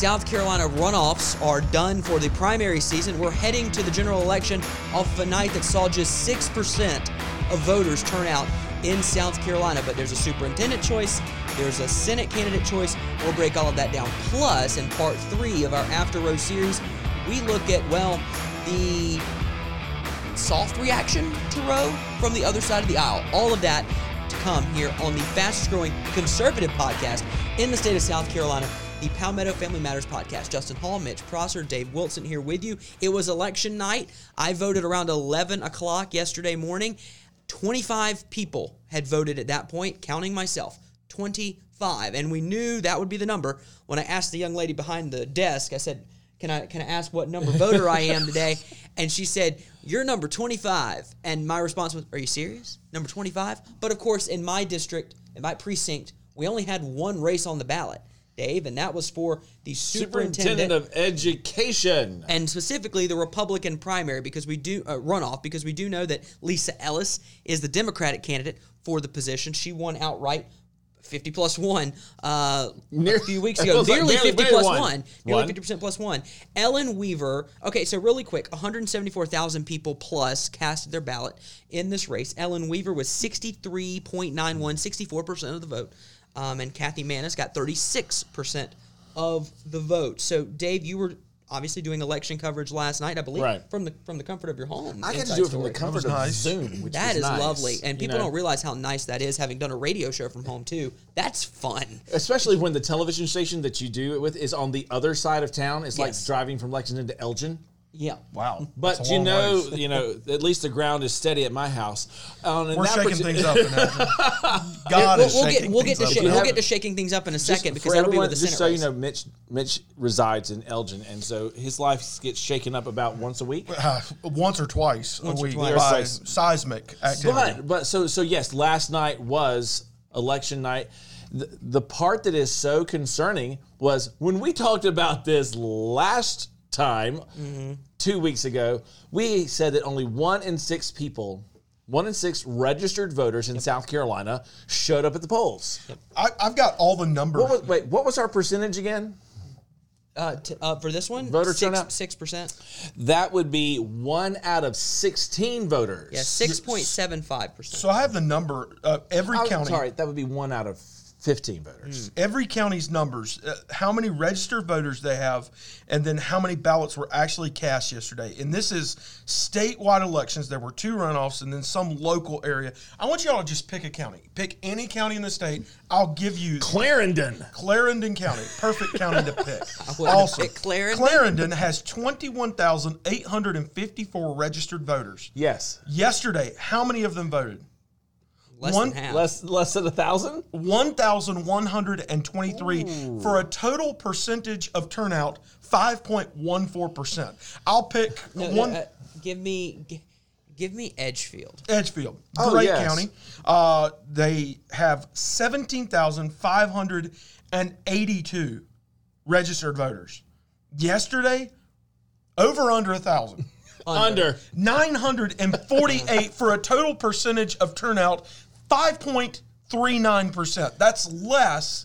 South Carolina runoffs are done for the primary season. We're heading to the general election off of a night that saw just 6% of voters turn out in South Carolina. But there's a superintendent choice, there's a Senate candidate choice. We'll break all of that down. Plus, in part three of our After Roe series, we look at, well, the soft reaction to Roe from the other side of the aisle. All of that to come here on the fastest growing conservative podcast in the state of South Carolina, the Palmetto Family Matters podcast. Justin Hall, Mitch Prosser, Dave Wilson here with you. It was election night. I voted around 11 o'clock yesterday morning. 25 people had voted at that point, counting myself. 25. And we knew that would be the number. When I asked the young lady behind the desk, I said, can I can I ask what number voter I am today? And she said, You're number 25. And my response was, Are you serious? Number 25? But of course, in my district, in my precinct, we only had one race on the ballot, Dave, and that was for the superintendent, Superintendent of Education. and specifically the Republican primary because we do uh, runoff because we do know that Lisa Ellis is the Democratic candidate for the position. She won outright. 50 plus one uh, Near- a few weeks ago. was like Nearly 50 barely plus won. one. Nearly One. 50 plus one. Ellen Weaver. Okay, so really quick 174,000 people plus casted their ballot in this race. Ellen Weaver was 63.91, 64% of the vote. Um, and Kathy Maness got 36% of the vote. So, Dave, you were obviously doing election coverage last night, I believe, Right. from the from the comfort of your home. I got to Inside do it from Story. the comfort of nice. Zoom, which That was is nice, lovely, and you people know. don't realize how nice that is. Having done a radio show from home too, that's fun. Especially when the television station that you do it with is on the other side of town. It's like driving from Lexington to Elgin. Yeah. Wow. But you know, ways. you know, at least the ground is steady at my house. Um, We're that shaking parti- things up. in Elgin. God we'll, is we'll shaking get we'll get things to up. shake, we'll get to shaking things up in a Just second because for that'll be everyone, with the just Senate so you know, Mitch Mitch resides in Elgin, and so his life gets shaken up about once a week. Uh, once or twice Once a week twice. by seismic activity. But but so so yes, last night was election night. The, the part that is so concerning was when we talked about this last time, Mm-hmm. two weeks ago. We said that only one in six people, one in six registered voters in South Carolina showed up at the polls. I, I've got all the numbers. What was, wait, what was our percentage again? uh, t- uh, for this one, Voter six, turnout? six percent. That would be one out of sixteen voters. Yeah, six point seven five percent. so I have the number. Uh, every I'm county. sorry, that would be one out of fifteen voters. every county's numbers, uh, how many registered voters they have, and then how many ballots were actually cast yesterday. And this is statewide elections. There were two runoffs and then some local area. I want y'all to just pick a county. Pick any county in the state. I'll give you Clarendon. Clarendon County. Perfect county to pick. wouldn't also, picked Clarendon. Clarendon has 21,854 registered voters. Yes. Yesterday, how many of them voted? Less one- than half. Less less than a thousand? 1,123 for a total percentage of turnout 5.14%. I'll pick No, no, one uh, give me g- give me Edgefield. Edgefield, Oh, great yes. county. Uh, they have 17,582 registered voters. Yesterday, over under a thousand. Under. 948 for a total percentage of turnout 5.39%. That's less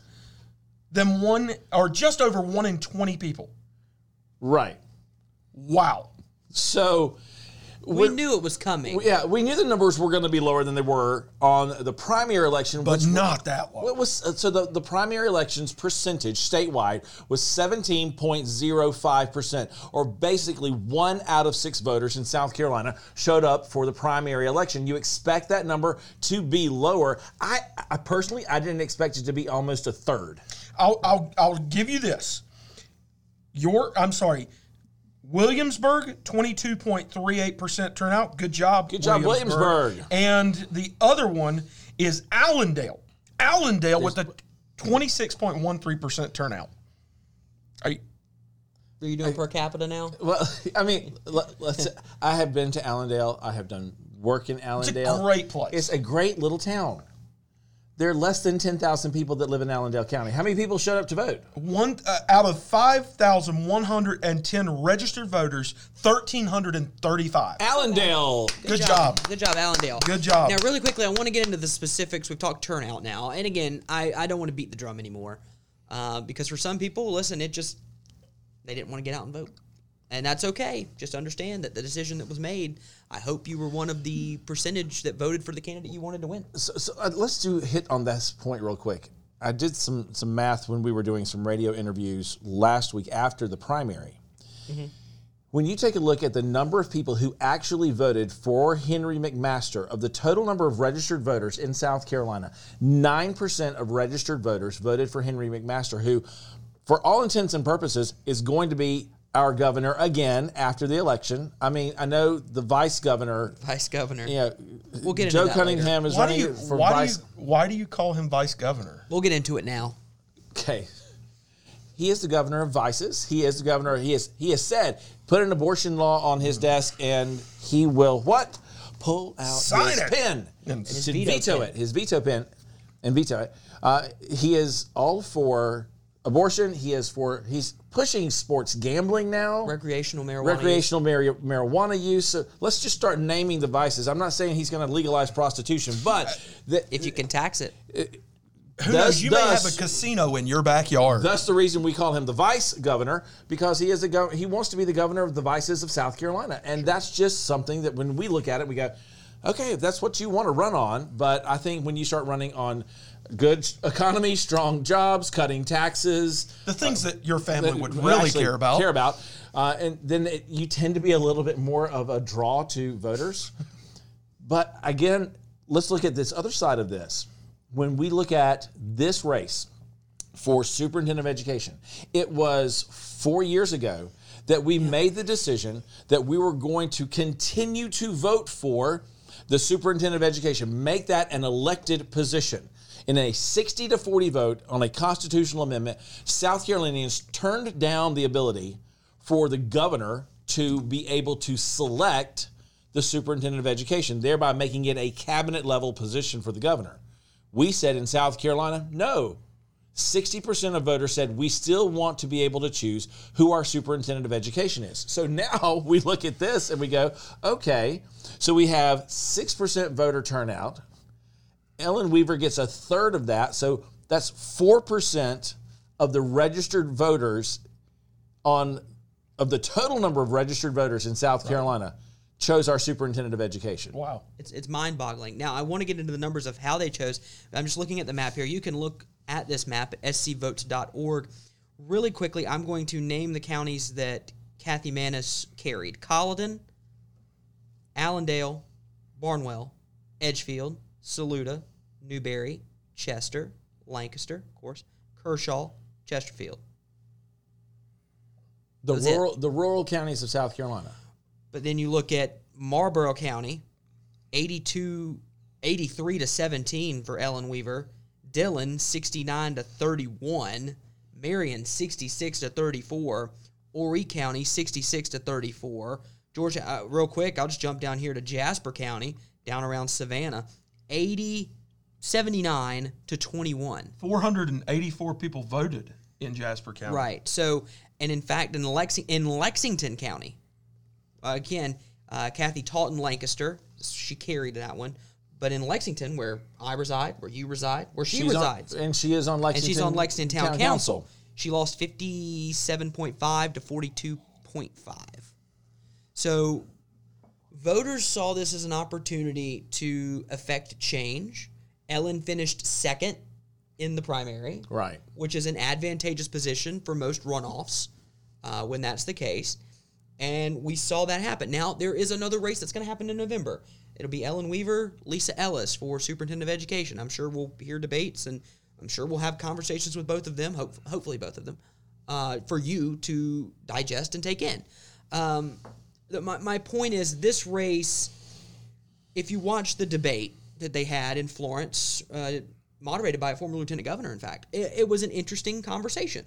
than one or just over one in 20 people. Right. Wow. So We knew it was coming. yeah, we knew the numbers were going to be lower than they were on the primary election, But which not that low. What was uh, so the, the primary elections percentage statewide was 17.05%, or basically one out of six voters in South Carolina showed up for the primary election. You expect that number to be lower. I, I personally I didn't expect it to be almost a third. I'll, I'll, I'll give you this. Your, I'm sorry, Williamsburg, 22.38% turnout. Good job. Good job, Williamsburg. And the other one is Allendale. Allendale with a 26.13% turnout. Are you, Are you doing per capita now? Well, I mean, let, let's. I have been to Allendale. I have done work in it's Allendale. a great place. It's a great little town. There are less than 10,000 people that live in Allendale County. How many people showed up to vote? One uh, out of 5,110 registered voters, 1,335. Allendale. Good job. Good job, Allendale. Good job. Now, really quickly, I want to get into the specifics. We've talked turnout now, and again, I, I don't want to beat the drum anymore uh, because for some people, listen, it just they didn't want to get out and vote. And that's okay. Just understand that the decision that was made, I hope you were one of the percentage that voted for the candidate you wanted to win. So, so uh, let's do hit on this point real quick. I did some some math when we were doing some radio interviews last week after the primary. When you take a look at the number of people who actually voted for Henry McMaster, of the total number of registered voters in South Carolina, 9% of registered voters voted for Henry McMaster, who, for all intents and purposes, is going to be our governor again after the election. I mean, I know the vice governor, Vice governor. you know, We'll get into Joe that Cunningham is Why do running you for why vice. do you why do you call him vice governor? We'll get into it now. Okay. He is the governor of vices. He is the governor. He is. He has said, put an abortion law on his desk, and he will what? Pull out Sign his it. pen And- to veto veto, pen. it. His veto pen, and veto it. Uh, he is all for abortion. He is for. He's pushing sports gambling now. Recreational marijuana. use. recreational mari- marijuana use. So let's just start naming the vices. I'm not saying he's going to legalize prostitution, but the, If you can tax it. Uh, Who Thus- knows? You may have a casino in your backyard. That's the reason we call him the vice governor because he is a gov- he wants to be the governor of the vices of South Carolina, and that's just something that when we look at it, we go, okay, if that's what you want to run on. But I think when you start running on good economy, strong jobs, cutting taxes, the things that your family that would really care about. care about, uh, and then it, you tend to be a little bit more of a draw to voters. But again, let's look at this other side of this. When we look at this race for superintendent of education, it was four years ago that we made the decision that we were going to continue to vote for the superintendent of education, make that an elected position. In a 60 to 40 vote on a constitutional amendment, South Carolinians turned down the ability for the governor to be able to select the superintendent of education, thereby making it a cabinet level position for the governor. We said in South Carolina, no. 60% of voters said we still want to be able to choose who our superintendent of education is. So now we look at this and we go, okay, so we have 6% voter turnout. Ellen Weaver gets a third of that. So that's 4% of the registered voters on of the total number of registered voters in South Carolina chose our superintendent of education. Wow. It's, it's mind boggling. Now, I want to get into the numbers of how they chose. I'm just looking at the map here. You can look at this map at scvotes.org. Really quickly, I'm going to name the counties that Kathy Maness carried Colleton, Allendale, Barnwell, Edgefield, Saluda, Newberry, Chester, Lancaster, of course, Kershaw, Chesterfield. The it? rural the rural counties of South Carolina. But then you look at Marlboro County, 82, 83 to 17 for Ellen Weaver. Dillon, 69 to 31. Marion, 66 to 34. Horry County, 66 to 34. Georgia, uh, real quick, I'll just jump down here to Jasper County, down around Savannah, 80, 79 to 21. 484 people voted in Jasper County. Right. So, and in fact, in Lexi- in Lexington County, uh, again, uh, Kathy Taunton Lancaster, she carried that one. But in Lexington, where I reside, where you reside, where she She's on- resides, and she is on Lexington. and she's on Lexington Town, Council, she lost fifty-seven point five to forty-two point five. So, voters saw this as an opportunity to affect change. Ellen finished second in the primary Right. which is an advantageous position for most runoffs uh, when that's the case. And we saw that happen. Now, there is another race that's going to happen in November. It'll be Ellen Weaver, Lisa Ellis for Superintendent of Education. I'm sure we'll hear debates and I'm sure we'll have conversations with both of them, hope, hopefully, both of them, uh, for you to digest and take in. Um, the, my, my point is this race, if you watch the debate that they had in Florence, uh, moderated by a former lieutenant governor, in fact, it, it was an interesting conversation.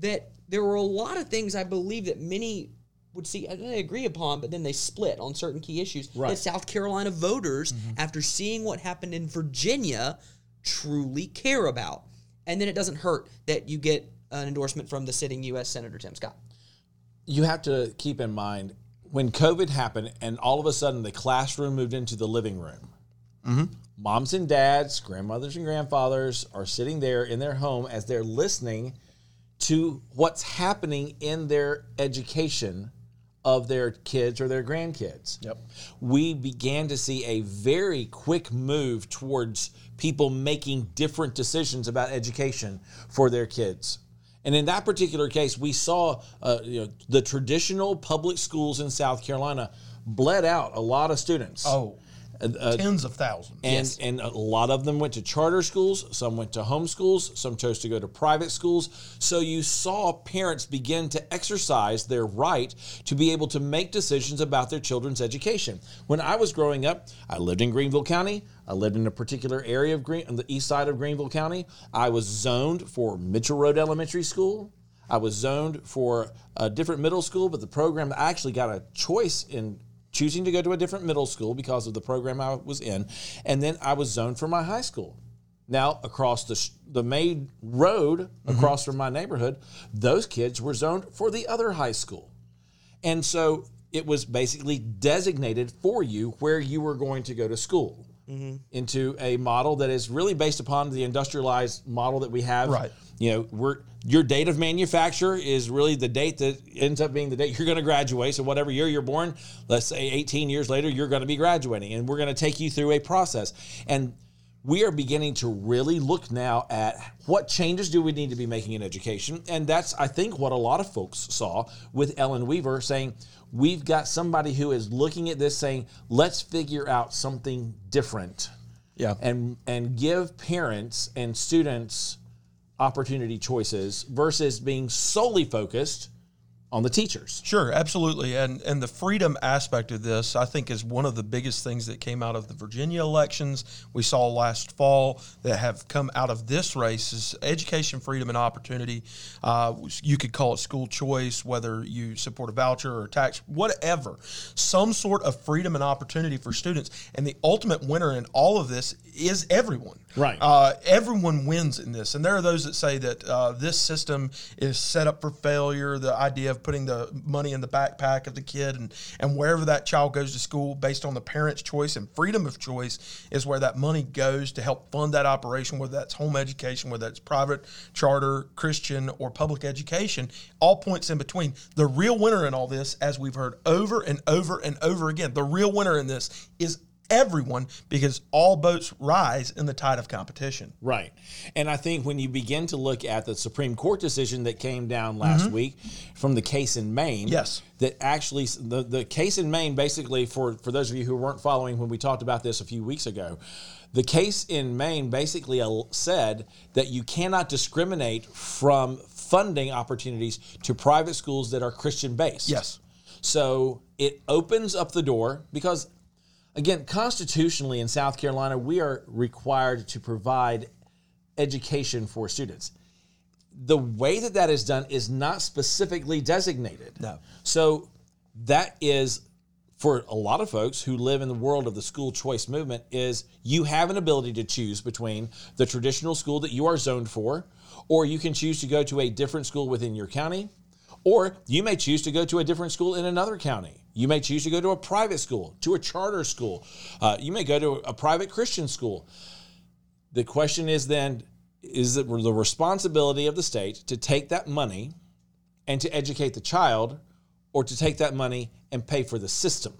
That there were a lot of things I believe that many would see and they agree upon, but then they split on certain key issues Right. that South Carolina voters, mm-hmm. after seeing what happened in Virginia, truly care about. And then it doesn't hurt that you get an endorsement from the sitting U.S. Senator Tim Scott. You have to keep in mind when COVID happened and all of a sudden the classroom moved into the living room. Mm-hmm. Moms and dads, grandmothers and grandfathers are sitting there in their home as they're listening to what's happening in their education of their kids or their grandkids. Yep. We began to see a very quick move towards people making different decisions about education for their kids. And in that particular case, we saw uh, you know, the traditional public schools in South Carolina bled out a lot of students. Oh, Uh, tens of thousands. And and a lot of them went to charter schools, some went to home schools, some chose to go to private schools. So you saw parents begin to exercise their right to be able to make decisions about their children's education. When I was growing up, I lived in Greenville County. I lived in a particular area of Green on the east side of Greenville County. I was zoned for Mitchell Road Elementary School. I was zoned for a different middle school, but the program I actually got a choice in choosing to go to a different middle school because of the program I was in, and then I was zoned for my high school. Now across the the main road mm-hmm. across from my neighborhood, those kids were zoned for the other high school, and so it was basically designated for you where you were going to go to school. Mm-hmm. Into a model that is really based upon the industrialized model that we have. Right. You know, we're your date of manufacture is really the date that ends up being the date you're going to graduate. So whatever year you're born, let's say 18 years later, you're going to be graduating, and we're going to take you through a process. And we are beginning to really look now at what changes do we need to be making in education and that's i think what a lot of folks saw with ellen weaver saying we've got somebody who is looking at this saying let's figure out something different Yeah. and and give parents and students opportunity choices versus being solely focused on the teachers Sure, absolutely, and and the freedom aspect of this, I think, is one of the biggest things that came out of the Virginia elections we saw last fall that have come out of this race is education freedom and opportunity. Uh, you could call it school choice, whether you support a voucher or a tax, whatever, some sort of freedom and opportunity for students. And the ultimate winner in all of this is everyone. Right. Uh, everyone wins in this, and there are those that say that uh, this system is set up for failure. The idea of putting the money in the backpack of the kid and, and wherever that child goes to school based on the parent's choice and freedom of choice is where that money goes to help fund that operation, whether that's home education, whether that's private, charter, Christian, or public education, all points in between. The real winner in all this, as we've heard over and over and over again, the real winner in this is everyone because all boats rise in the tide of competition. Right. And I think when you begin to look at the Supreme Court decision that came down last mm-hmm. week from the case in Maine, Yes. that actually the, the case in Maine basically for for those of you who weren't following when we talked about this a few weeks ago, the case in Maine basically said that you cannot discriminate from funding opportunities to private schools that are Christian based. Yes. So it opens up the door because, again, constitutionally in South Carolina, we are required to provide education for students. The way that that is done is not specifically designated. No. So that is for a lot of folks who live in the world of the school choice movement is you have an ability to choose between the traditional school that you are zoned for or you can choose to go to a different school within your county or you may choose to go to a different school in another county. You may choose to go to a private school, to a charter school. Uh, you may go to a private Christian school. The question is then is it the responsibility of the state to take that money and to educate the child or to take that money and pay for the system?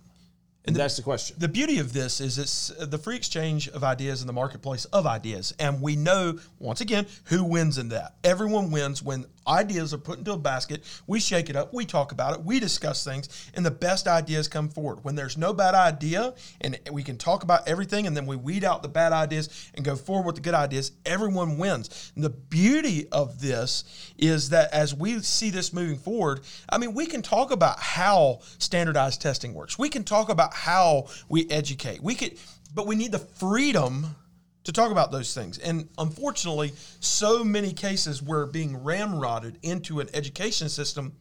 And that's the question. The beauty of this is it's the free exchange of ideas in the marketplace of ideas. And we know, once again, who wins in that. Everyone wins when ideas are put into a basket. We shake it up, we talk about it, we discuss things, and the best ideas come forward. When there's no bad idea and we can talk about everything and then we weed out the bad ideas and go forward with the good ideas, everyone wins. And the beauty of this is that as we see this moving forward, I mean, we can talk about how standardized testing works. We can talk about how we educate. We could, but we need the freedom to talk about those things. And unfortunately, so many cases we're being ramrodded into an education system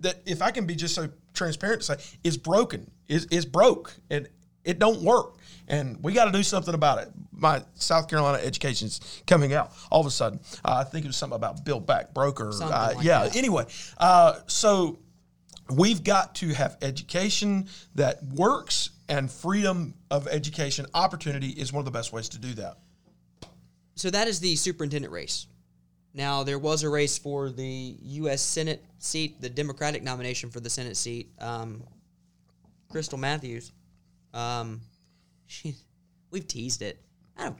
that, if I can be just so transparent to say, is broken, is is broke, and it don't work. And we got to do something about it. My South Carolina education's coming out all of a sudden. Uh, I think it was something about Build Back Broker. Uh, like yeah. that. Anyway, uh, so we've got to have education that works, and freedom of education opportunity is one of the best ways to do that. So that is the superintendent race. Now there was a race for the U.S. Senate seat, the Democratic nomination for the Senate seat. Um, Crystal Matthews. Um, she, we've teased it. I don't,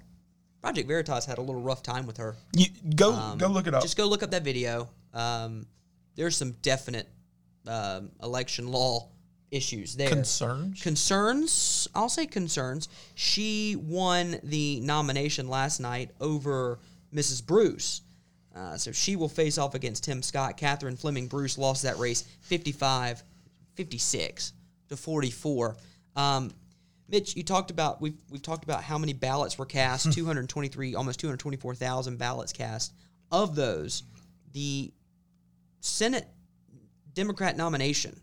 Project Veritas had a little rough time with her. You, go Um, go look it up. Just go look up that video. Um, there's some definite um, election law issues there. Concerns? Concerns. I'll say concerns. She won the nomination last night over Mrs. Bruce. Uh, so she will face off against Tim Scott. Catherine Fleming Bruce lost that race 55 56 to 44. Um, Mitch, you talked about we've we've talked about how many ballots were cast. 223, almost 224,000 ballots cast. Of those, the Senate Democrat nomination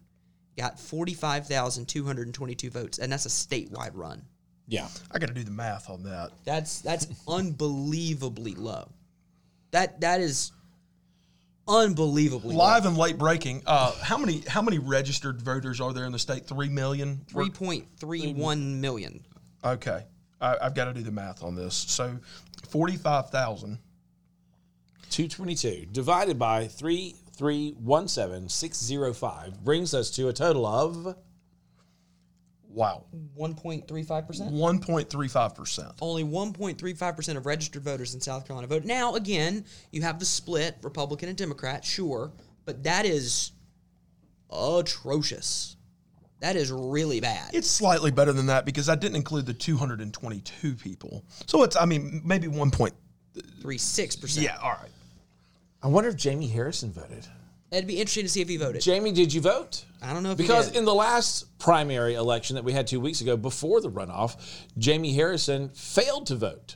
got 45,222 votes, and that's a statewide run. Yeah. I got to do the math on that. That's that's unbelievably low. That that is unbelievably Live and late breaking. Uh, how many how many registered voters are there in the state? Three million. Three point three one million. Okay, I, I've got to do the math on this. So, forty-five thousand. 222 divided by 3317605 brings us to a total of Wow, One point three five percent. one point three five percent. Only 1.35% of registered voters in South Carolina vote. Now, again, you have the split, Republican and Democrat, sure, but that is atrocious. That is really bad. It's slightly better than that because I didn't include the two hundred and twenty-two people. So it's I mean maybe one point. Three six percent. Yeah, all right. I wonder if Jamie Harrison voted. It'd be interesting to see if he voted. Jamie, did you vote? I don't know if he Because in the last primary election that we had two weeks ago, before the runoff, Jamie Harrison failed to vote.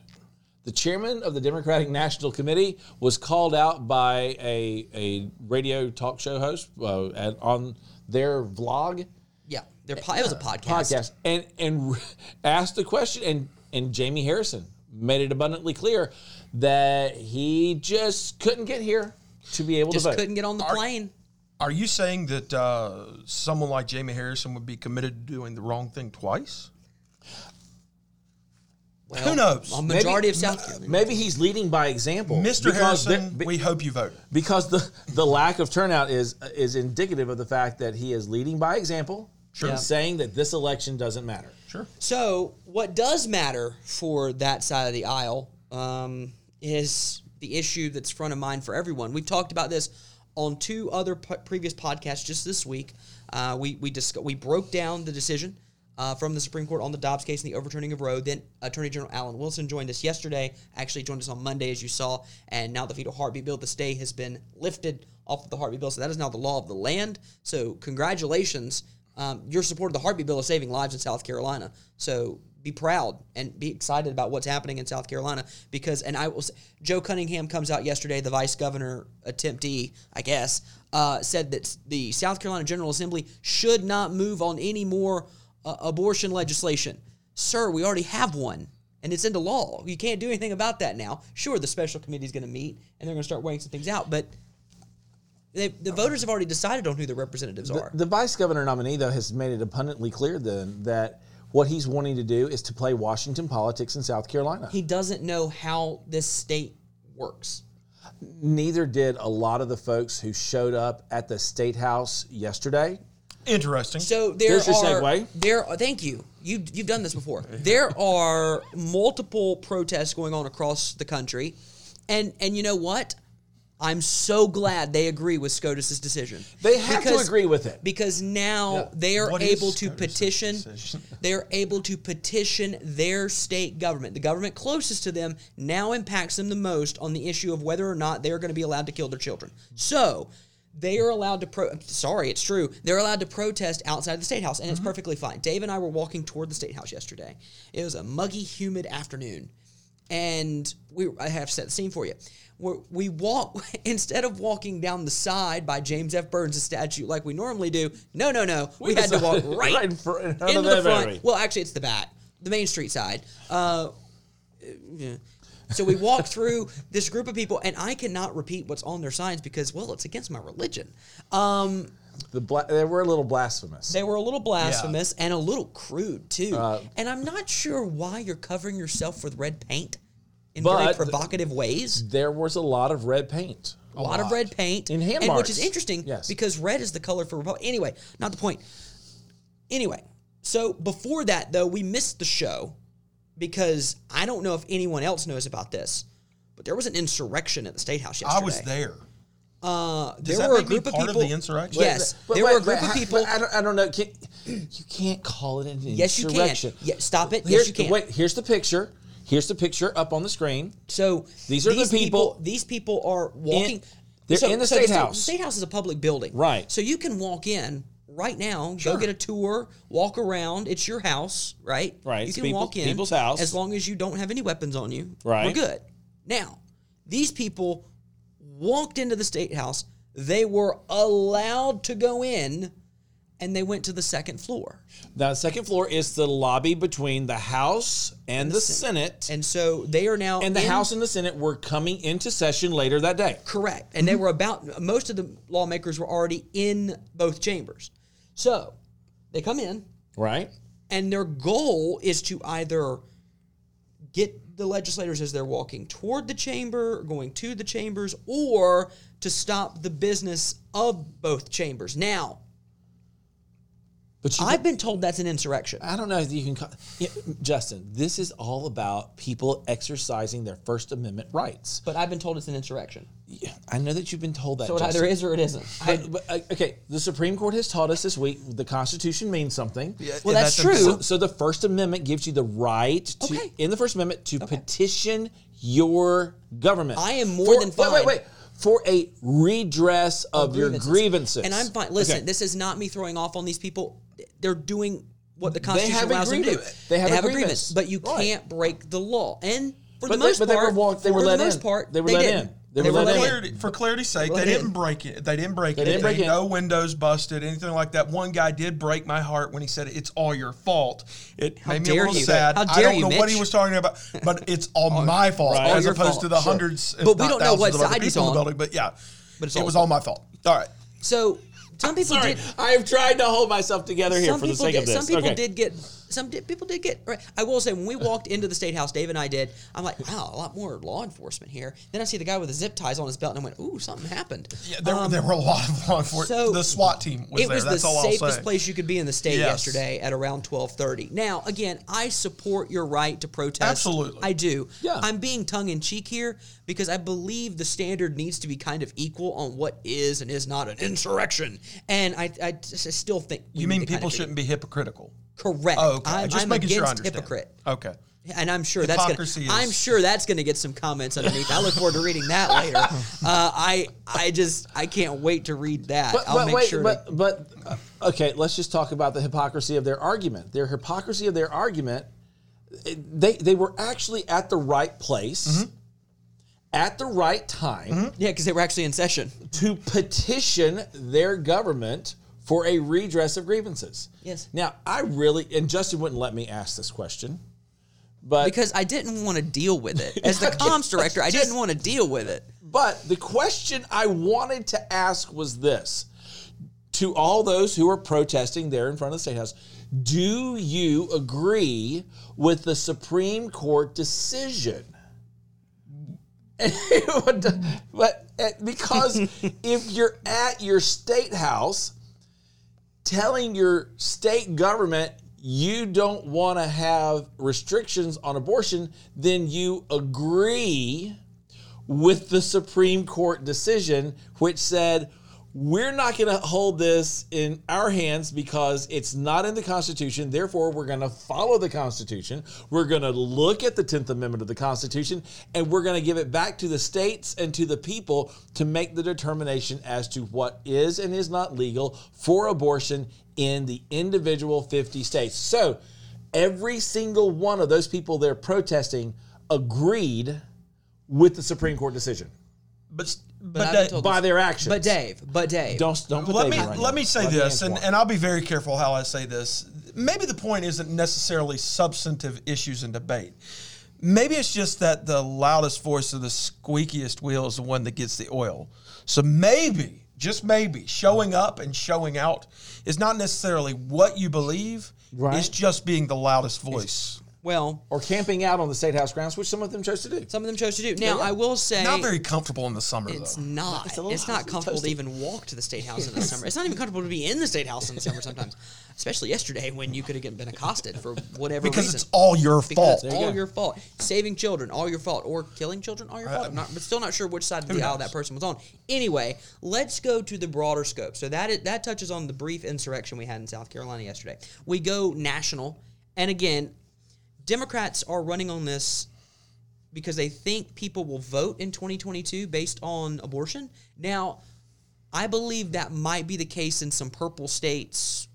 The chairman of the Democratic National Committee was called out by a, a radio talk show host uh, at, on their vlog yeah, their po- it was a podcast. podcast and and asked the question and and Jamie Harrison made it abundantly clear that he just couldn't get here to be able Just to vote. couldn't get on the plane. Are you saying that uh, someone like Jamie Harrison would be committed to doing the wrong thing twice? Well, Who knows? A majority of South Carolina. Maybe he's leading by example, Mr. Harrison, there- we hope you vote because the the lack of turnout is is indicative of the fact that he is leading by example, Sure. and saying that this election doesn't matter. Sure. So, what does matter for that side of the aisle um, is the issue that's front of mind for everyone. We've talked about this on two other previous podcasts just this week. Uh, we we we broke down the decision uh, from the Supreme Court on the Dobbs case and the overturning of Roe. Then Attorney General Alan Wilson joined us yesterday. Actually, joined us on Monday, as you saw. And now the fetal heartbeat bill, the stay has been lifted off of the heartbeat bill, so that is now the law of the land. So, congratulations um, your support of the heartbeat bill is saving lives in South Carolina. So be proud and be excited about what's happening in South Carolina because, and I will say, Joe Cunningham comes out yesterday, the vice governor attemptee, I guess, uh, said that the South Carolina General Assembly should not move on any more uh, abortion legislation. Sir, we already have one. And it's into law. You can't do anything about that now. Sure, the special committee is going to meet and they're going to start weighing some things out, but they, the voters have already decided on who the representatives are. The vice governor nominee, though, has made it abundantly clear then that what he's wanting to do is to play Washington politics in South Carolina. he doesn't know how this state works. Neither did a lot of the folks who showed up at the state house yesterday. Interesting. So there There's your are segue. there. Are, thank you. You you've done this before. There are multiple protests going on across the country, and and you know what? I'm so glad they agree with SCOTUS's decision. They have to agree with it. because now they are What is able to SCOTUS's petition. They're able to petition their state government. The government closest to them now impacts them the most on the issue of whether or not they're going to be allowed to kill their children. So they are allowed to pro. Sorry, it's true. They're allowed to protest outside the state house, and it's mm-hmm. perfectly fine. Dave and I were walking toward the state house yesterday. It was a muggy, humid afternoon, and we. I have set the scene for you. We're, we walk instead of walking down the side by James F. Byrnes' statue like we normally do. No, no, no. We, had to walk right, right in fr- in front into of the front. Well, actually, it's the back, the Main Street side. Uh, yeah. So we walk through this group of people, and I cannot repeat what's on their signs because, well, it's against my religion. Um, The bla- they were a little blasphemous. they were a little blasphemous and a little crude too. Uh, and I'm not sure why you're covering yourself with red paint. In very But- provocative ways. There was a lot of red paint. A lot, of red paint, In hand and which is interesting Yes. because red is the color for Republic. Anyway, not the point. Anyway, so before that though, we missed the show because I don't know if anyone else knows about this, but there was an insurrection at the state house yesterday. I was there. Uh, Does there that were a make me group of people. of the insurrection? Yes, But there wait, were a but group of people. I don't, I don't know. Can, you can't call it an insurrection? Yes, you can. insurrection. Yeah, stop it. Yes, you can. Wait, here's the picture. Here's the picture up on the screen. So These are the people- These people are walking. they're so, in the so State sta- House. The state house is a public building, Right. So you can walk in right now, go get a tour, walk around. It's your house, right? Right, You can people- walk in people's house. as long as you don't have any weapons on you. Right. We're good. Now, these people walked into the state house. They were allowed to go in, and they went to the second floor. The second floor is the lobby between the House and, the, Senate. And so they are now And the in- House and the Senate were coming into session later that day. Correct. And they mm-hmm. were about, most of the lawmakers were already in both chambers. So they come in, Right? and their goal is to either get the legislators as they're walking toward the chamber, going to the chambers, or to stop the business of both chambers. Now, But you I've been told that's an insurrection. I don't know if you can call yeah, Justin, this is all about people exercising their First Amendment rights. But I've been told it's an insurrection. Yeah, I know that you've been told that. So it Justin. either is or it isn't. I, But, but, uh, okay, the Supreme Court has taught us this week the Constitution means something. Yeah, Well, that's true. So, so the First Amendment gives you the right to, Okay. in the First Amendment, to petition your government. I am more For- than Wait, wait, wait. For a redress of, your grievances. And I'm fine. Listen, Okay. this is not me throwing off on these people. They're doing what the They Constitution have a allows them to do. grievance. They have a a grievance. grievance, but you Right. can't break the law. And for But the they- most they were part, walked- they were let the in. part, They were let didn't. in. They were let for in. clarity, for clarity's sake, Let they didn't break it. They didn't break They it. didn't break Ain't it. No windows busted, anything like that. One guy did break my heart when he said it's all your fault. It made me a little you. sad. How I don't you, know what he was talking about, but it's all my fault Right. As opposed fault. to the Sure. hundreds, But we don't know what thousands of side he's in the on. building. But yeah, But it was all my fault. All right. So some people Sorry, did. I have tried to hold myself together here Some for the people sake did. of this. Some people Okay. did get. Some did, people did get. Right. I will say when we walked into the state house, Dave and I did. I'm like, wow, a lot more law enforcement here. Then I see the guy with the zip ties on his belt, and I went, ooh, something happened. Yeah, there, Um, there were a lot of law enforcement. so the SWAT team was it there. was That's the all I'll safest place you could be in the state Yes. yesterday at around 12:30. Now, again, I support your right to protest. Absolutely. I do. Yeah. I'm being tongue in cheek here because I believe the standard needs to be kind of equal on what is and is not an insurrection. And I, I just I still think You mean people shouldn't be hypocritical? Correct? Oh, okay. I'm, Just I'm making against sure I understand. hypocrite. Okay. And I'm sure Hypocrisy that's gonna. is- I'm sure that's gonna get some comments underneath. I look forward to reading that later. Uh, I I just I can't wait to read that. But, I'll but make wait, sure. but to, but uh, okay, let's just talk about the hypocrisy of their argument. Their hypocrisy of their argument, it- they they were actually at the right place, Mm-hmm. at the right time yeah, because they were actually in session. to petition their government for a redress of grievances. Yes. Now, I really and Justin wouldn't let me ask this question, but because I didn't want to deal with it. As the comms director, I didn't want to deal with it. But the question I wanted to ask was this to all those who are protesting there in front of the State House Do you agree with the Supreme Court decision? but uh, because if you're at your state house telling your state government you don't want to have restrictions on abortion, then you agree with the Supreme Court decision, which said, we're not going to hold this in our hands because it's not in the Constitution. Therefore, we're going to follow the Constitution. We're going to look at the 10th Amendment of the Constitution and we're going to give it back to the states and to the people to make the determination as to what is and is not legal for abortion in the individual 50 states. So, every single one of those people there protesting agreed with the Supreme Court decision But But, but, I've that- been told by this- their actions. But Dave, but Dave, don't don't put let Dave me right let now. me say Let this, answer and, and I'll be very careful how I say this. Maybe the point isn't necessarily substantive issues in debate. Maybe it's just that the loudest voice of the squeakiest wheel is the one that gets the oil. So maybe, just maybe, showing up and showing out is not necessarily what you believe. Right. It's just being the loudest voice. Well, or camping out on the state house grounds, which some of them chose to do. some of them chose to do. Now, yeah. I will say Not very comfortable in the summer It's though. not. It's It's, a little not toasty. comfortable to even walk to the state house in the summer. It's not even comfortable to be in the state house in the summer sometimes, especially yesterday when you could have been accosted for whatever Because reason. it's all your because fault. it's you all go. your fault. Saving children, all your fault, or killing children, all your uh, fault. I'm not, but still not sure which side of the aisle that person was on. Anyway, let's go to the broader scope. So that is, that touches on the brief insurrection we had in South Carolina yesterday. We go national, and again, Democrats are running on this because they think people will vote in 2022 based on abortion. Now, I believe that might be the case in some purple states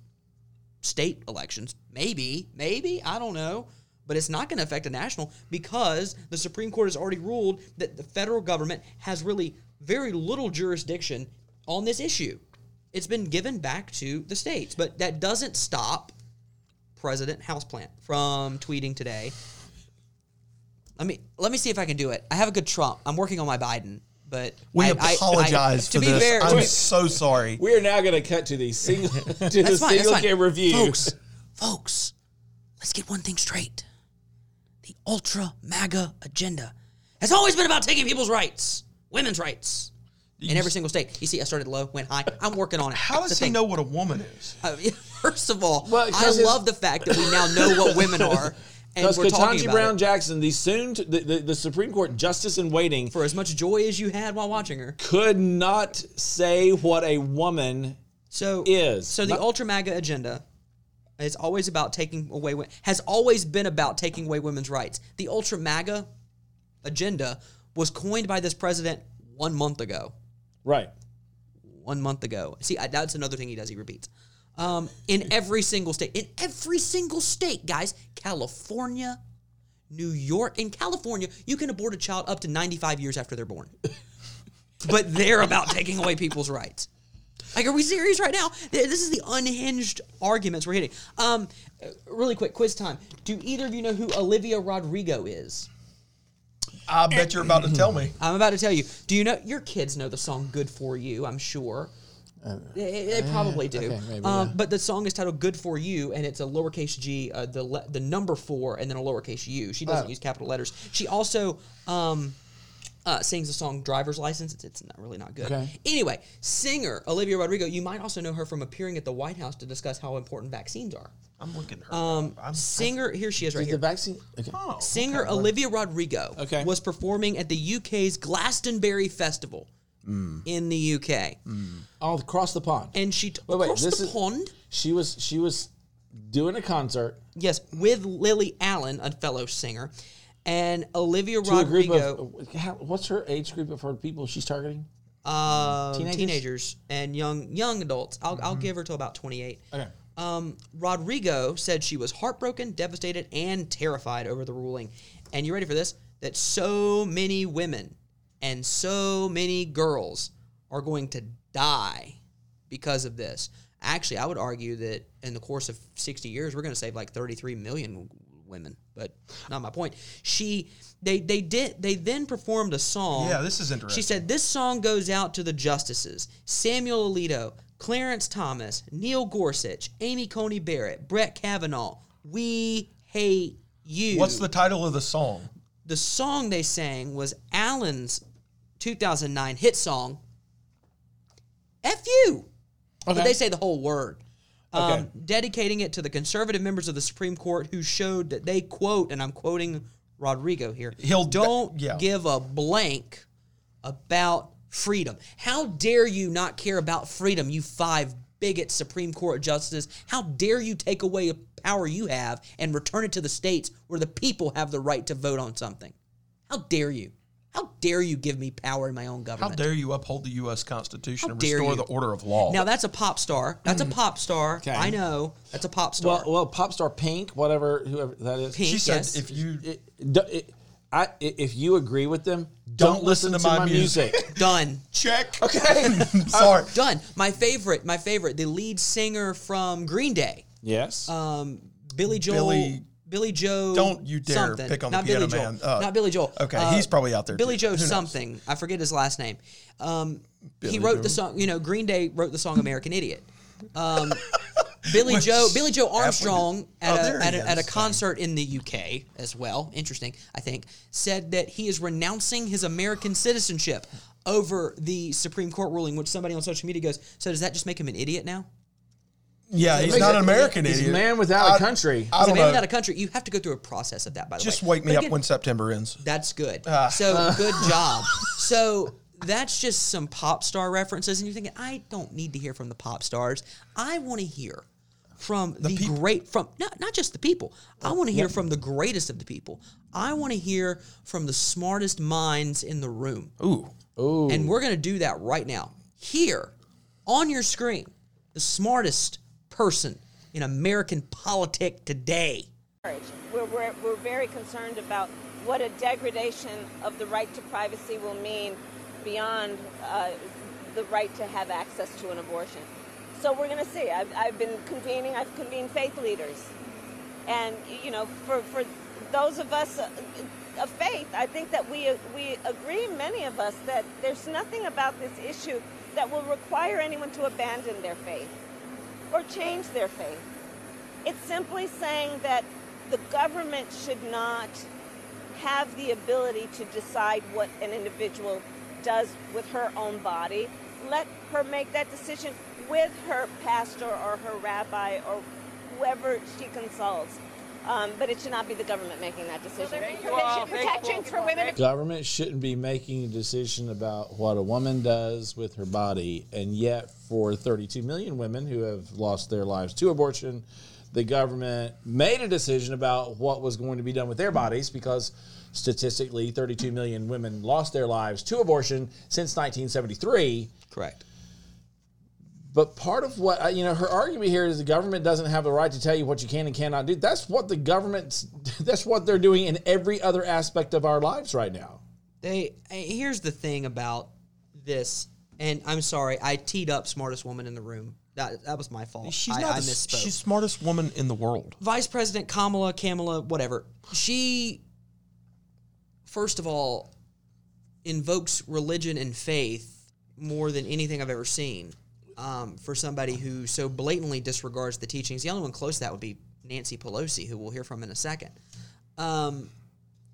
state elections. Maybe, maybe, I don't know. But it's not going to affect a national because the Supreme Court has already ruled that the federal government has really very little jurisdiction on this issue. It's been given back to the states. But that doesn't stop President Houseplant from tweeting today. Let me let me see if I can do it. I have a good Trump. I'm working on my Biden, but We I- I- I- apologize to for be this. fair, I'm so sorry. We are now going to cut to the single to the That's fine, that's single fine. game review. Folks, folks, let's get one thing straight. The ultra MAGA agenda has always been about taking people's rights, women's rights, in every single state. You see, I started low, went high. I'm working on it. How That's does the he thing. know what a woman is? Uh, first of all, Well, I love the fact that we now know what women are, and Because we're talking about Brown it. Jackson, the soon to, the, the, the Supreme Court justice in waiting, For as much joy as you had while watching her, could not say what a woman so is. So the Not- ultra MAGA agenda is always about taking away has always been about taking away women's rights. The ultra MAGA agenda was coined by this president one month ago. right. One month ago. See, I, that's another thing he does. He repeats. Um, in every single state, in every single state, guys, California, New York, in California, you can abort a child up to 95 years after they're born. but they're about taking away people's rights. Like, are we serious right now? This is the unhinged arguments we're hitting. Um, uh, really quick, quiz time. Do either of you know who Olivia Rodrigo is? I bet you're about to tell me. I'm about to tell you. Do you know your kids know the song "Good for You"? I'm sure. They, they probably do. okay, maybe, um, yeah. But the song is titled "Good for You" and it's a lowercase g, uh, the le- the number four, and then a lowercase u. She doesn't Oh. use capital letters. She also um, uh, sings the song "Driver's License." It's, it's not really not good. Okay. Anyway, singer Olivia Rodrigo. You might also know her from appearing at the White House to discuss how important vaccines are. I'm looking her. Um, I'm, singer, here she is right The here. The vaccine. Okay. oh, Singer okay. Olivia Rodrigo Okay. was performing at the UK's Glastonbury Festival Mm. in the UK, All across the pond. and she t- Wait, wait, across this the is- pond. She was she was doing a concert Yes, with Lily Allen, a fellow singer, and Olivia to Rodrigo, of how, what's her age group of her people she's targeting? um, teenagers? teenagers? and young young adults. I'll, I'll give her till about twenty eight. Okay. Um, Rodrigo said she was heartbroken, devastated, and terrified over the ruling. And you ready for this? That so many women and so many girls are going to die because of this. Actually, I would argue that in the course of 60 years, we're going to save like 33 million women, but not my point. She, they, they did, they then performed a song. Yeah, this is interesting. She said, This song goes out to the justices Samuel Alito, Clarence Thomas, Neil Gorsuch, Amy Coney Barrett, Brett Kavanaugh. We hate you. What's the title of the song? the song they sang was Allen's 2009 hit song, F you. But they say the whole word. Um, Okay. Dedicating it to the conservative members of the Supreme Court who showed that they quote, and I'm quoting Rodrigo here, He'll- don't yeah. give a blank about freedom. How dare you not care about freedom, you five bigot Supreme Court justices? How dare you take away a power you have and return it to the states where the people have the right to vote on something? How dare you? How dare you give me power in my own government? How dare you uphold the U.S. Constitution How and dare restore the order of law? Now that's a pop star. That's a pop star. Okay. I know. That's a pop star. Well, well, pop star Pink, whatever, whoever that is. Pink, she said, yes. if you It, it, I, i- if you agree with them, Don't don't, listen listen, to to, my my music. Done. check, okay, sorry. Done. My favorite. My favorite. The lead singer from Green Day. yes. um, Billy Joel. Billy- Billy Joe. Don't you dare something. pick on the Not piano Billy Joel. man. Uh, Not Billy Joel. okay, Uh, he's probably out there, Billy too. Joe Who knows? something. I forget his last name. Um, he wrote Joe. the song. You know, Green Day wrote the song "American Idiot." Um, Billy Which- Joe Billie Joe Armstrong at, Oh, a, at, a, at a concert in the UK as well. Interesting, I think, said that he is renouncing his American citizenship over the Supreme Court ruling, which somebody on social media goes, so does that just make him an idiot now? Yeah, he's not an American he's a man without a I- country. I He's a don't man know. without a country. You have to go through a process of that, by the way. Just wake me But up again, when September ends. That's good. Ah. so good job. So that's just some pop star references, and you're thinking, I don't need to hear from the pop stars. I want to hear from the, people. great from not not just the people. I want to hear from the greatest of the people. I want to hear from the smartest minds in the room. Ooh. And we're going to do that right now. Here on your screen, the smartest person in American politics today. We're, we're, we're very concerned about what a degradation of the right to privacy will mean beyond uh, the right to have access to an abortion. So we're going to see. I've, I've been convening, I've convened faith leaders. And, you know, for, for those of us uh, of faith, I think that we, we agree, many of us, that there's nothing about this issue that will require anyone to abandon their faith or change their faith. It's simply saying that the government should not have the ability to decide what an individual does with her own body. Let her make that decision with her pastor or her rabbi or whoever she consults. Um, but it should not be the government making that decision. protections for women. Government shouldn't be making a decision about what a woman does with her body, and yet for 32 million women who have lost their lives to abortion, the government made a decision about what was going to be done with their bodies because statistically 32 million women lost their lives to abortion since 1973. Correct. But part of what you know, her argument here is the government doesn't have the right to tell you what you can and cannot do. That's what the government, that's what they're doing in every other aspect of our lives right now. They here's the thing about this, and I'm sorry, I teed up smartest woman in the room. That that was my fault. She's I, not I the misspoke. she's smartest woman in the world. Vice President Kamala, Kamala, whatever. She, first of all, invokes religion and faith more than anything I've ever seen. Um, for somebody who so blatantly disregards the teachings, the only one close to that would be Nancy Pelosi, who we'll hear from in a second. Um,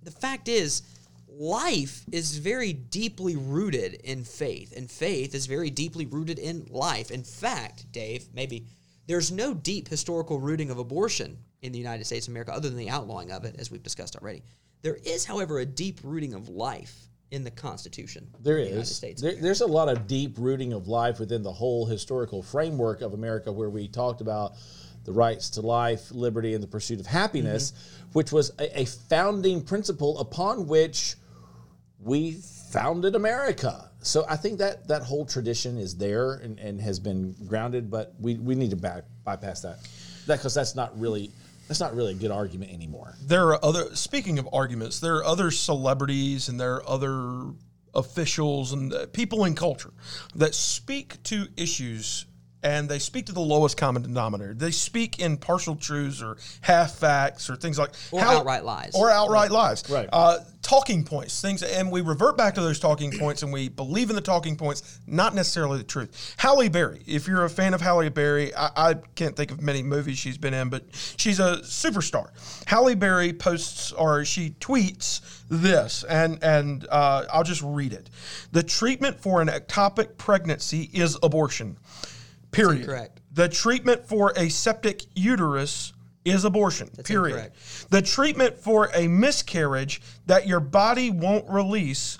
the fact is, life is very deeply rooted in faith, and faith is very deeply rooted in life. In fact, Dave, maybe there's no deep historical rooting of abortion in the United States of America other than the outlawing of it, as we've discussed already. There is, however, a deep rooting of life in the Constitution. There of the United is. States. There, there's a lot of deep rooting of life within the whole historical framework of America, where we talked about the rights to life, liberty, and the pursuit of happiness, Mm-hmm. which was a, a founding principle upon which we founded America. So I think that that whole tradition is there and, and has been grounded, but we, we need to back, bypass that. That because that's not really that's not really a good argument anymore. There are other. Speaking of arguments, there are other celebrities and there are other officials and uh, people in culture that speak to issues and they speak to the lowest common denominator. They speak in partial truths or half facts or things like Or outright lies. or outright lies. Right. Uh, talking points, things, and we revert back to those talking points, and we believe in the talking points, not necessarily the truth. Halle Berry, if you're a fan of Halle Berry, I, I can't think of many movies she's been in, but she's a superstar. Halle Berry posts or she tweets this, and and uh, I'll just read it. The treatment for an ectopic pregnancy is abortion. Period. incorrect. The treatment for a septic uterus is abortion. period. incorrect. The treatment for a miscarriage that your body won't release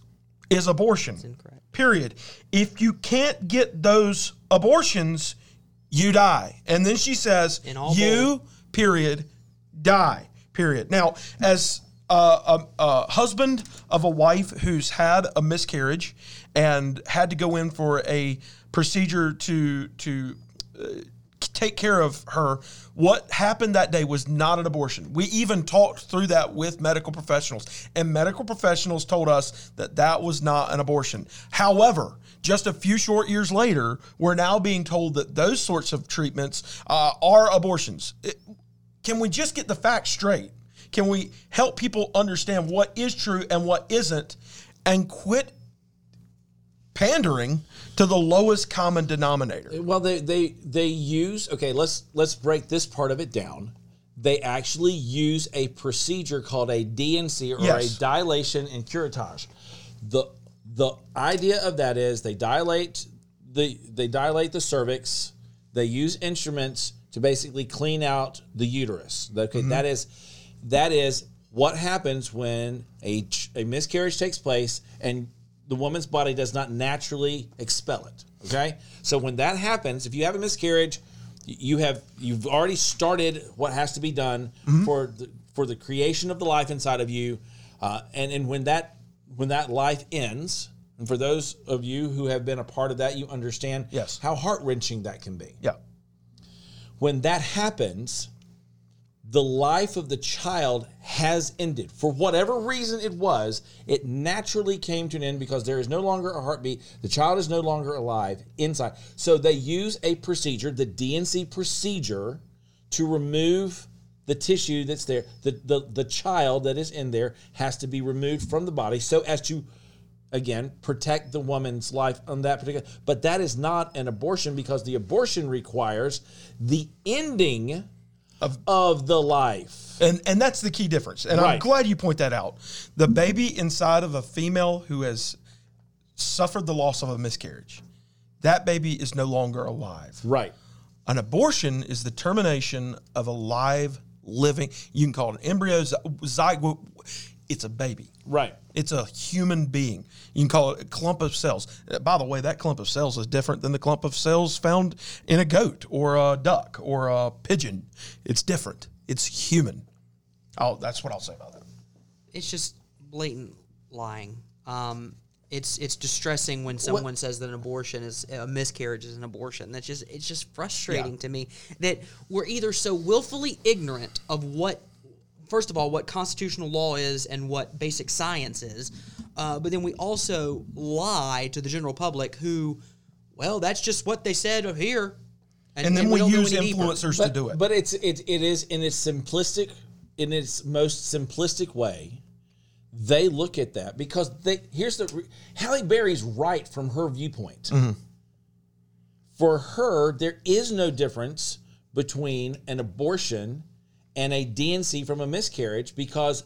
is abortion. Period. If you can't get those abortions, you die. And then she says, In all you, period, die. Period. Now, as a, a, a husband of a wife who's had a miscarriage and had to go in for a procedure to to uh, take care of her. What happened that day was not an abortion. We even talked through that with medical professionals, and medical professionals told us that that was not an abortion. However, just a few short years later, we're now being told that those sorts of treatments uh, are abortions. It- can we just get the facts straight? Can we help people understand what is true and what isn't and quit pandering to the lowest common denominator. Uh, well, they they they use okay. Let's let's break this part of it down. They actually use a procedure called a D&C or Yes. a dilation and curettage. The the idea of that is they dilate the they dilate the cervix. They use instruments to basically clean out the uterus. Okay, mm-hmm. that is that is what happens when a a miscarriage takes place and the woman's body does not naturally expel it. Okay, so when that happens, if you have a miscarriage, you have you've already started what has to be done for the for the creation of the life inside of you, uh, and and when that when that life ends, and for those of you who have been a part of that, you understand Yes. how heart wrenching that can be Yeah. when that happens, the life of the child has ended. For whatever reason it was, it naturally came to an end because there is no longer a heartbeat. The child is no longer alive inside. So they use a procedure, the D&C procedure, to remove the tissue that's there. The, the, the child that is in there has to be removed from the body so as to again protect the woman's life on that particular but that is not an abortion because the abortion requires the ending of, of the life And and that's the key difference. And I'm glad you point that out. The baby inside of a female who has suffered the loss of a miscarriage, that baby is no longer alive. right An abortion is the termination of a live, living. You can call it an embryo, zy- zygote. It's a baby. right It's a human being. You can call it a clump of cells. Uh, By the way, that clump of cells is different than the clump of cells found in a goat or a duck or a pigeon. It's different. It's human. Oh, that's what I'll say about that. it's just blatant lying. Um, it's it's distressing when someone says that an abortion is a miscarriage is an abortion. That's just it's just frustrating Yeah. to me that we're either so willfully ignorant of what, first of all, what constitutional law is and what basic science is, uh, but then we also lie to the general public who, well, that's just what they said here, And then we, don't use influencers but, to do it. but it's it, it is in its simplistic in its most simplistic way they look at that because they here's the re- Halle Berry's right from her viewpoint. For her, there is no difference between an abortion and a D&C from a miscarriage because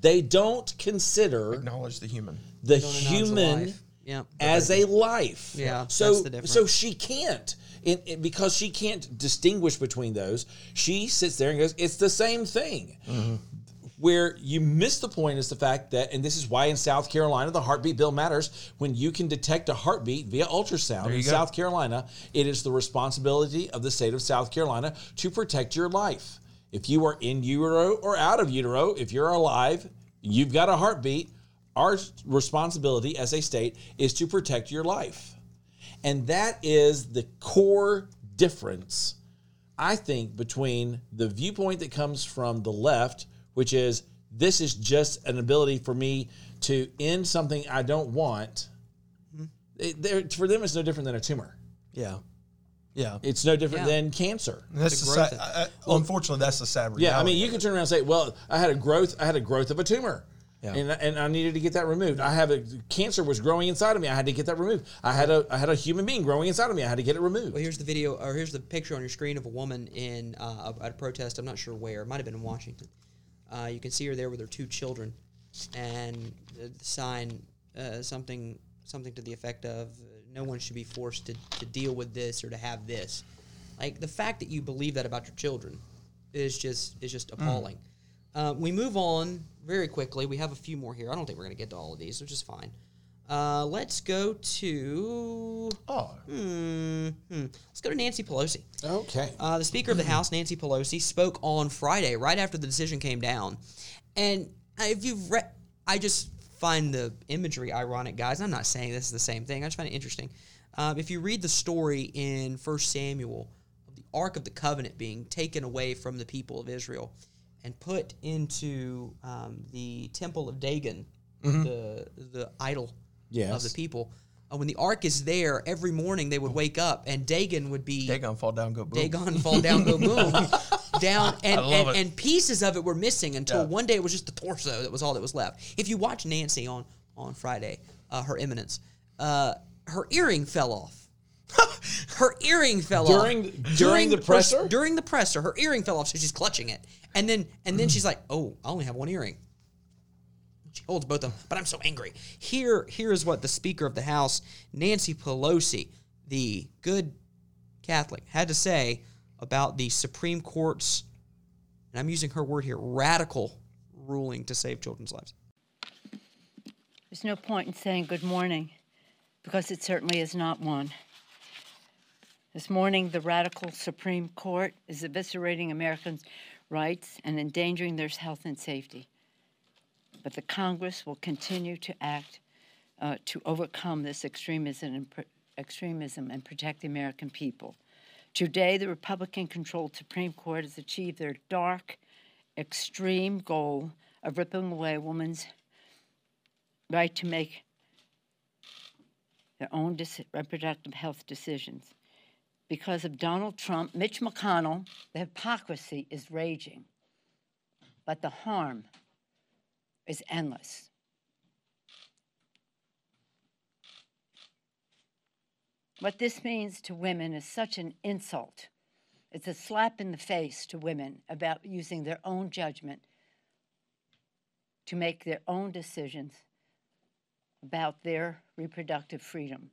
they don't consider Acknowledge the human. the Don't announce a human. Yeah. as a life. Yeah, So that's the difference. so she can't. In, in- because she can't distinguish between those, she sits there and goes, "It's the same thing." Mm-hmm. Where you miss the point is the fact that, and this is why in South Carolina the heartbeat bill matters. When you can detect a heartbeat via ultrasound in go. South Carolina, it is the responsibility of the state of South Carolina to protect your life. If you are in utero or out of utero, if you're alive, you've got a heartbeat. Our responsibility as a state is to protect your life. And that is the core difference, I think, between the viewpoint that comes from the left, which is this is just an ability for me to end something I don't want. Mm-hmm. It- they're- for them, it's no different than a tumor. Yeah. Yeah. It's no different Yeah. than cancer. That's The the sad, of- I- I- unfortunately, that's the sad reality. Yeah, I mean, you can turn around and say, "Well, I had a growth. I had a growth of a tumor, Yeah. and, and I needed to get that removed. I have a cancer was growing inside of me. I had to get that removed. I had a I had a human being growing inside of me. I had to get it removed. Well, here's the video, or here's the picture on your screen of a woman in uh, at a protest. I'm not sure where. It might have been in Washington. Uh, you can see her there with her two children, and the, the sign uh, something something to the effect of "No one should be forced to, to deal with this or to have this." Like the fact that you believe that about your children is just is just appalling. Uh, we move on very quickly. We have a few more here. I don't think we're going to get to all of these, which is fine. Uh, let's go to Oh, Hmm, hmm. Let's go to Nancy Pelosi. Okay. Uh, the Speaker of the House, Nancy Pelosi, spoke on Friday, right after the decision came down. And if you've read, I just find the imagery ironic, guys. I'm not saying this is the same thing. I just find it interesting. Uh, if you read the story in First Samuel of the Ark of the Covenant being taken away from the people of Israel and put into um, the Temple of Dagon, the the idol of the people. Uh, when the ark is there, every morning they would wake up and Dagon would be Dagon fall down, go boom. Dagon fall down, go boom, down, and, and, it. and pieces of it were missing until Yeah. one day it was just the torso that was all that was left. If you watch Nancy on on Friday, uh, her Eminence, uh, her earring fell off. her earring fell During- off during during the her- presser? during the presser, her earring fell off, so she's clutching it, and then and then she's like, "Oh, I only have one earring." She holds both of them, but I'm so angry. Here, here is what the Speaker of the House, Nancy Pelosi, the good Catholic, had to say about the Supreme Court's, and I'm using her word here, radical ruling to save children's lives. There's no point in saying good morning because it certainly is not one. This morning, the radical Supreme Court is eviscerating Americans' rights and endangering their health and safety. But the Congress will continue to act uh, to overcome this extremism and, extremism and protect the American people. Today, the Republican controlled Supreme Court has achieved their dark, extreme goal of ripping away a woman's right to make their own reproductive health decisions. Because of Donald Trump, Mitch McConnell, the hypocrisy is raging, but the harm is endless. What this means to women is such an insult. It's a slap in the face to women about using their own judgment to make their own decisions about their reproductive freedom.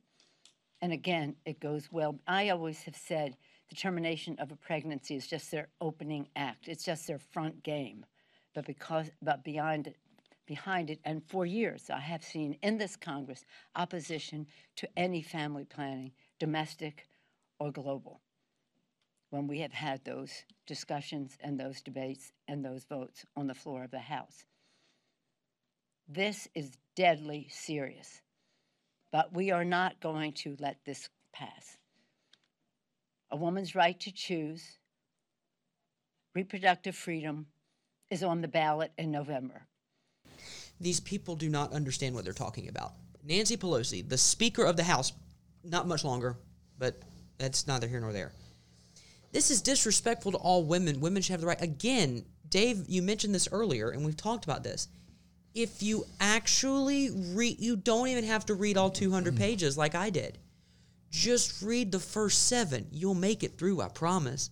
And again, it goes well. I always have said the termination of a pregnancy is just their opening act. It's just their front game. But because but beyond it, behind it, and for years I have seen in this Congress opposition to any family planning, domestic or global. When we have had those discussions and those debates and those votes on the floor of the House. This is deadly serious, but we are not going to let this pass. A woman's right to choose reproductive freedom is on the ballot in November. These people do not understand what they're talking about. Nancy Pelosi, the Speaker of the House, not much longer, but that's neither here nor there. This is disrespectful to all women. Women should have the right. Again, Dave, you mentioned this earlier, and we've talked about this. If you actually read, you don't even have to read all 200 mm-hmm. pages like I did. Just read the first seven. You'll make it through, I promise.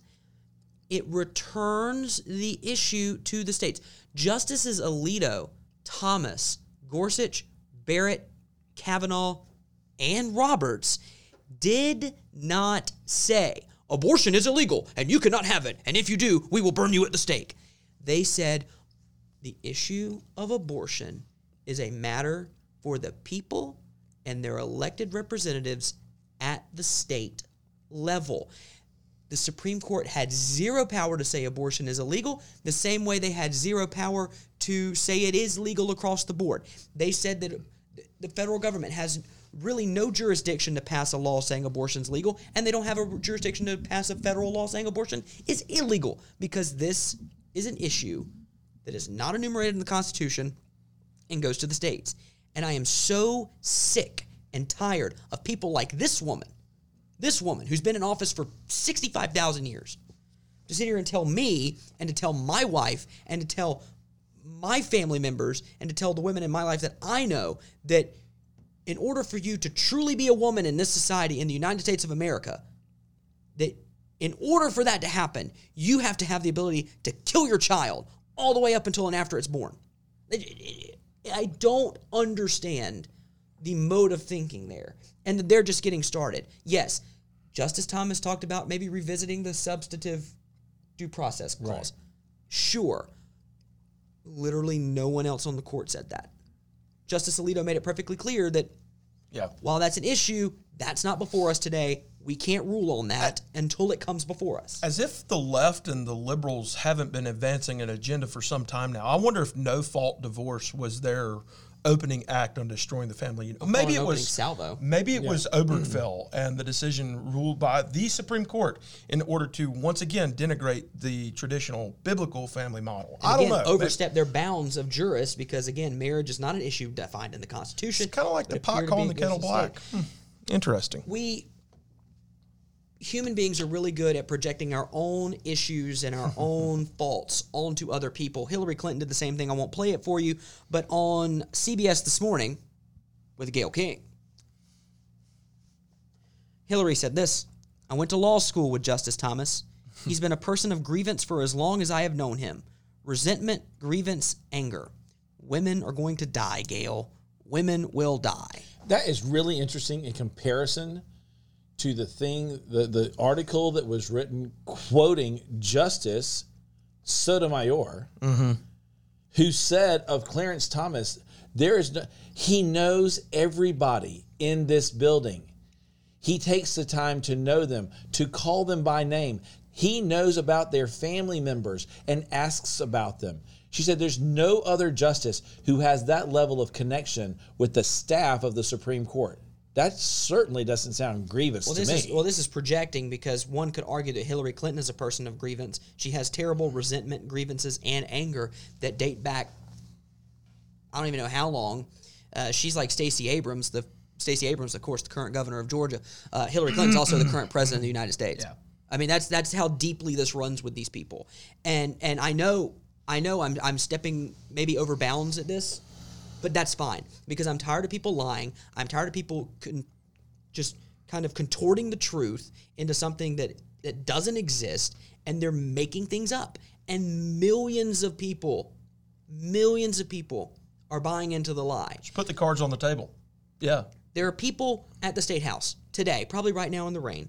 It returns the issue to the states. Justices Alito, Thomas, Gorsuch, Barrett, Kavanaugh, and Roberts did not say abortion is illegal and you cannot have it. And if you do, we will burn you at the stake. They said the issue of abortion is a matter for the people and their elected representatives at the state level. The Supreme Court had zero power to say abortion is illegal, the same way they had zero power to say it is legal across the board. They said that the federal government has really no jurisdiction to pass a law saying abortion's legal, and they don't have a jurisdiction to pass a federal law saying abortion is illegal because this is an issue that is not enumerated in the Constitution and goes to the states. And I am so sick and tired of people like this woman, this woman who's been in office for 65,000 years, to sit here and tell me and to tell my wife and to tell my family members and to tell the women in my life that I know that in order for you to truly be a woman in this society in the United States of America, that in order for that to happen, you have to have the ability to kill your child all the way up until and after it's born. I don't understand the mode of thinking there. And they're just getting started. Yes, Justice Thomas talked about maybe revisiting the substantive due process clause. Right. Sure. Literally no one else on the court said that. Justice Alito made it perfectly clear that Yeah. while that's an issue, that's not before us today. We can't rule on that until it comes before us. As if the left and the liberals haven't been advancing an agenda for some time now. I wonder if no fault divorce was their opening act on destroying the family unit. Maybe it was salvo. Maybe it was Obergefell and the decision ruled by the Supreme Court in order to once again denigrate the traditional biblical family model. I don't know. overstep their bounds of jurists because again, marriage is not an issue defined in the Constitution. It's kind of like It the pot appeared calling the kettle black. Hmm. Interesting. We human beings are really good at projecting our own issues and our own faults onto other people. Hillary Clinton did the same thing. I won't play it for you, but on CBS this morning with Gayle King, Hillary said this I went to law school with Justice Thomas. He's been a person of grievance for as long as I have known him. Resentment, grievance, anger. Women are going to die, Gayle. Women will die. That is really interesting in comparison to the thing, the, the article that was written quoting Justice Sotomayor, mm-hmm. who said of Clarence Thomas, there is no, he knows everybody in this building. He takes the time to know them, to call them by name. He knows about their family members and asks about them. She said there's no other justice who has that level of connection with the staff of the Supreme Court. That certainly doesn't sound grievous Well, to this me. is well, this is projecting because one could argue that Hillary Clinton is a person of grievance. She has terrible resentment, grievances, and anger that date back. I don't even know how long. Uh, she's like Stacey Abrams, the Stacey Abrams, of course, the current governor of Georgia. Uh, Hillary Clinton's also the current president of the United States. Yeah. I mean, that's that's how deeply this runs with these people. And and I know I know I'm I'm stepping maybe over bounds at this, but that's fine because I'm tired of people lying. I'm tired of people con- just kind of contorting the truth into something that that doesn't exist and they're making things up. And millions of people, millions of people are buying into the lie. Just put the cards on the table. Yeah. There are people at the state house today, probably right now in the rain,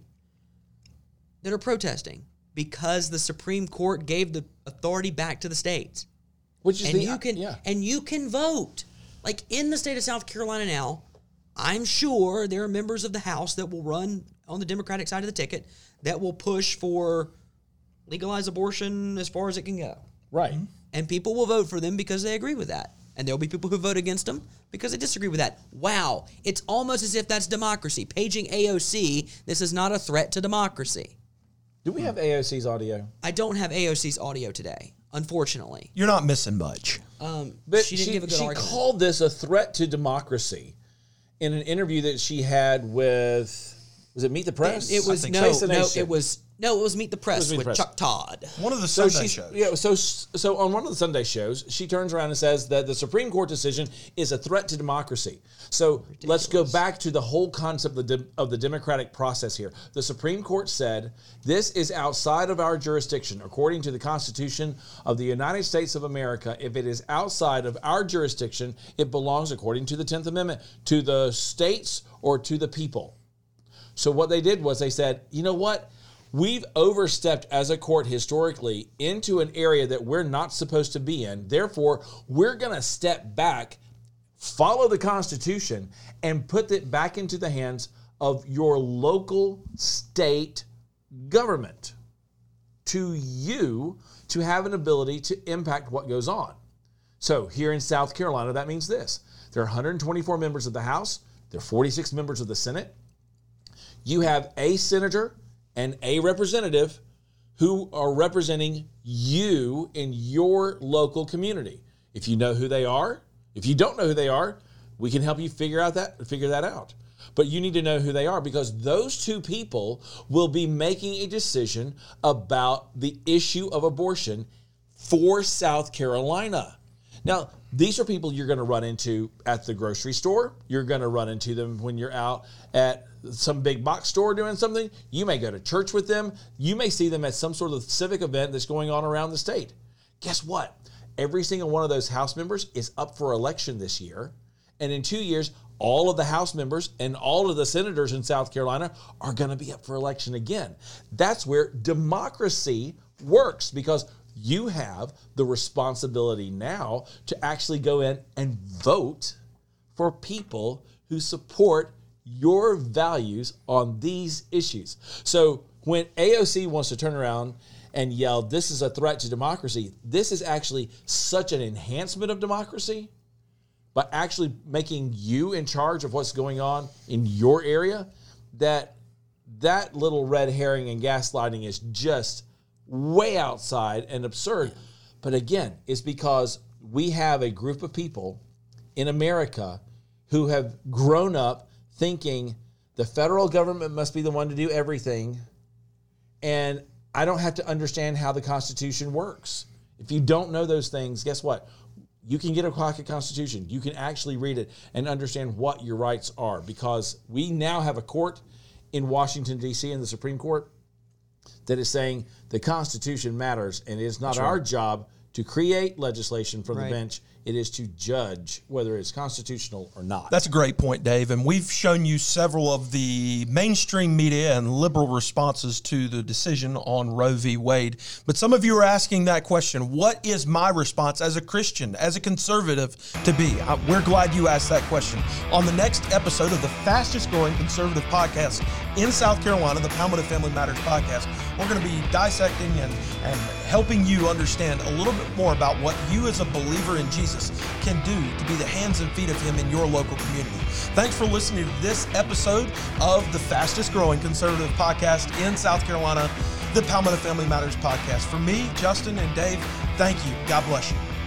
that are protesting because the Supreme Court gave the authority back to the states. Which is And the you can yeah. and you can vote. Like in the state of South Carolina now, I'm sure there are members of the House that will run on the Democratic side of the ticket that will push for legalize abortion as far as it can go. right. Mm-hmm. And people will vote for them because they agree with that. And there'll be people who vote against them because they disagree with that. Wow. It's almost as if that's democracy. Paging AOC, this is not a threat to democracy. Do we have AOC's audio? I don't have AOC's audio today, unfortunately. You're not missing much. Um, But she she, didn't give a good she argument. called this a threat to democracy in an interview that she had with was it Meet the Press? it was I think no, Face the no, Nation. it was no, it was Meet the Press Meet the with Press. Chuck Todd. One of the So Sunday she, shows. yeah, so so on one of the Sunday shows, she turns around and says that the Supreme Court decision is a threat to democracy. So let's go back to the whole concept of the, de- of the democratic process here. The Supreme Court said this is outside of our jurisdiction, according to the Constitution of the United States of America. If it is outside of our jurisdiction, it belongs, according to the Tenth Amendment, to the states or to the people. So what they did was they said, you know what? We've overstepped as a court historically into an area that we're not supposed to be in. Therefore, we're going to step back, follow the Constitution, and put it back into the hands of your local state government to you to have an ability to impact what goes on. So here in South Carolina, that means this there are 124 members of the House, there are 46 members of the Senate. You have a senator and a representative who are representing you in your local community. If you know who they are, if you don't know who they are, we can help you figure out that figure that out. But you need to know who they are because those two people will be making a decision about the issue of abortion for South Carolina. Now, these are people you're going to run into at the grocery store. You're going to run into them when you're out at some big box store doing something. You may go to church with them. You may see them at some sort of civic event that's going on around the state. Guess what? Every single one of those House members is up for election this year. And in two years, all of the House members and all of the senators in South Carolina are going to be up for election again. That's where democracy works because you have the responsibility now to actually go in and vote for people who support your values on these issues. So when AOC wants to turn around and yell, this is a threat to democracy, this is actually such an enhancement of democracy by actually making you in charge of what's going on in your area that that little red herring and gaslighting is just way outside and absurd but again it's because we have a group of people in america who have grown up thinking the federal government must be the one to do everything and I don't have to understand how the Constitution works. If you don't know those things, guess what? You can get a pocket Constitution. You can actually read it and understand what your rights are because we now have a court in Washington, D.C., in the Supreme Court that is saying the Constitution matters and it is not our job to create legislation from Right. the bench. It is to judge whether it's constitutional or not. That's a great point, Dave. And we've shown you several of the mainstream media and liberal responses to the decision on Roe v. Wade. But some of you are asking that question What is my response as a Christian, as a conservative to be? We're glad you asked that question. On the next episode of the fastest growing conservative podcast in South Carolina, the Palmetto Family Matters podcast, we're going to be dissecting and, and helping you understand a little bit more about what you as a believer in Jesus can do to be the hands and feet of Him in your local community. Thanks for listening to this episode of the fastest growing conservative podcast in South Carolina, the Palmetto Family Matters podcast. For me, Justin, and Dave, thank you. God bless you.